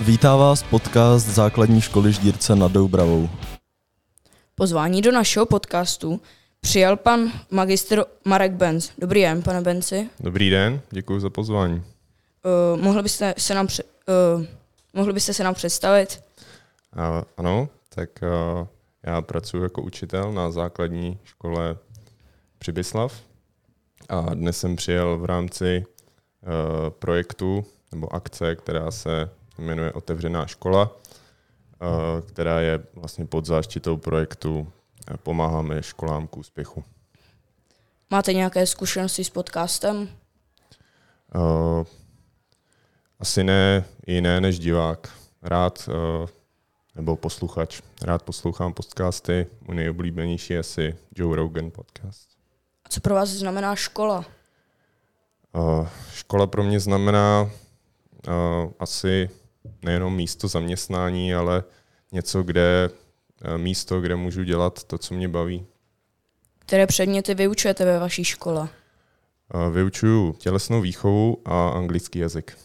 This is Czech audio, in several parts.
Vítá vás podcast Základní školy Ždírce nad Doubravou. Pozvání do našeho podcastu přijal pan magistr Marek Benz. Dobrý den, pane Benci. Dobrý den, děkuji za pozvání. Uh, mohli, byste se nám pře- uh, mohli byste se nám představit? A, ano, tak uh, já pracuji jako učitel na základní škole Přibyslav a dnes jsem přijel v rámci uh, projektu nebo akce, která se jmenuje Otevřená škola, uh, která je vlastně pod záštitou projektu eh, Pomáháme školám k úspěchu. Máte nějaké zkušenosti s podcastem? Uh, asi ne jiné než divák. Rád uh, nebo posluchač. Rád poslouchám podcasty. Můj nejoblíbenější je asi Joe Rogan podcast. A co pro vás znamená škola? Uh, škola pro mě znamená uh, asi nejenom místo zaměstnání, ale něco, kde uh, místo, kde můžu dělat to, co mě baví. Které předměty vyučujete ve vaší škole? Vyučuju tělesnou výchovu a anglický jazyk.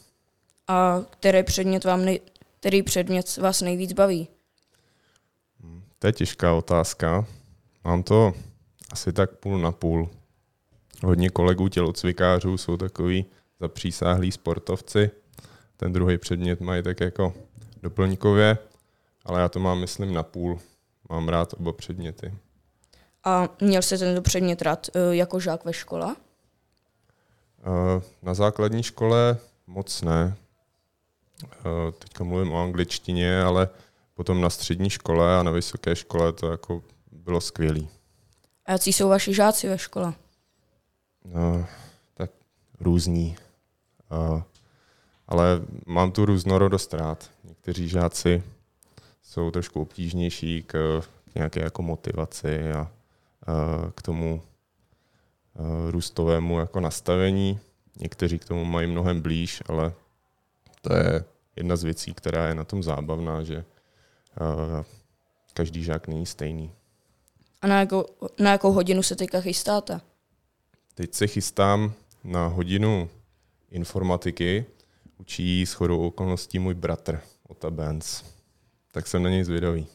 A který předmět, vám nej- který předmět vás nejvíc baví? To je těžká otázka. Mám to asi tak půl na půl. Hodně kolegů tělocvikářů jsou takový zapřísáhlí sportovci. Ten druhý předmět mají tak jako doplňkově, ale já to mám, myslím, na půl. Mám rád oba předměty. A měl jste tento předmět rád uh, jako žák ve škole? Eh, Na základní škole moc ne. Eh, Teďka mluvím o angličtině, ale potom na střední škole a na vysoké škole to jako bylo skvělý. A jaký jsou vaši žáci ve škole? No, tak různí. Uh, ale mám tu různorodost rád. Někteří žáci jsou trošku obtížnější k, nějaké jako motivaci a k tomu uh, růstovému jako nastavení. Někteří k tomu mají mnohem blíž, ale to je jedna z věcí, která je na tom zábavná, že uh, každý žák není stejný. A na jakou, na jakou hodinu se teďka chystáte? Teď se chystám na hodinu informatiky. Učí s chodou okolností můj bratr, Ota Benz. Tak jsem na něj zvědavý.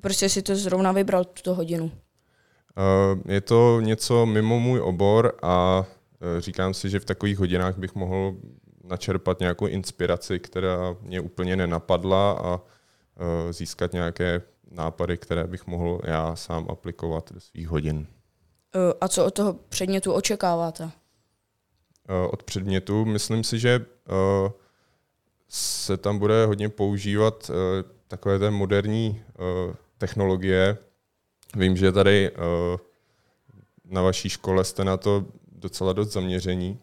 Proč jste si to zrovna vybral, tuto hodinu? Uh, Je to něco mimo můj obor a uh, říkám si, že v takových hodinách bych mohl načerpat nějakou inspiraci, která mě úplně nenapadla a uh, získat nějaké nápady, které bych mohl já sám aplikovat do svých hodin. A co od toho předmětu očekáváte? Eh, od předmětu. Myslím si, že eh, se tam bude hodně používat eh, takové té moderní technologie. Vím, že tady na vaší škole jste na to docela dost zaměření.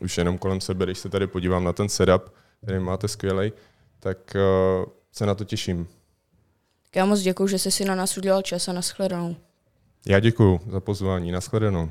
Už jenom kolem sebe, když se tady podívám na ten setup, který máte skvělej, tak se na to těším. Tak já moc děkuji, že jste si na nás udělal čas a nashledanou. Já děkuji za pozvání. Naschledanou.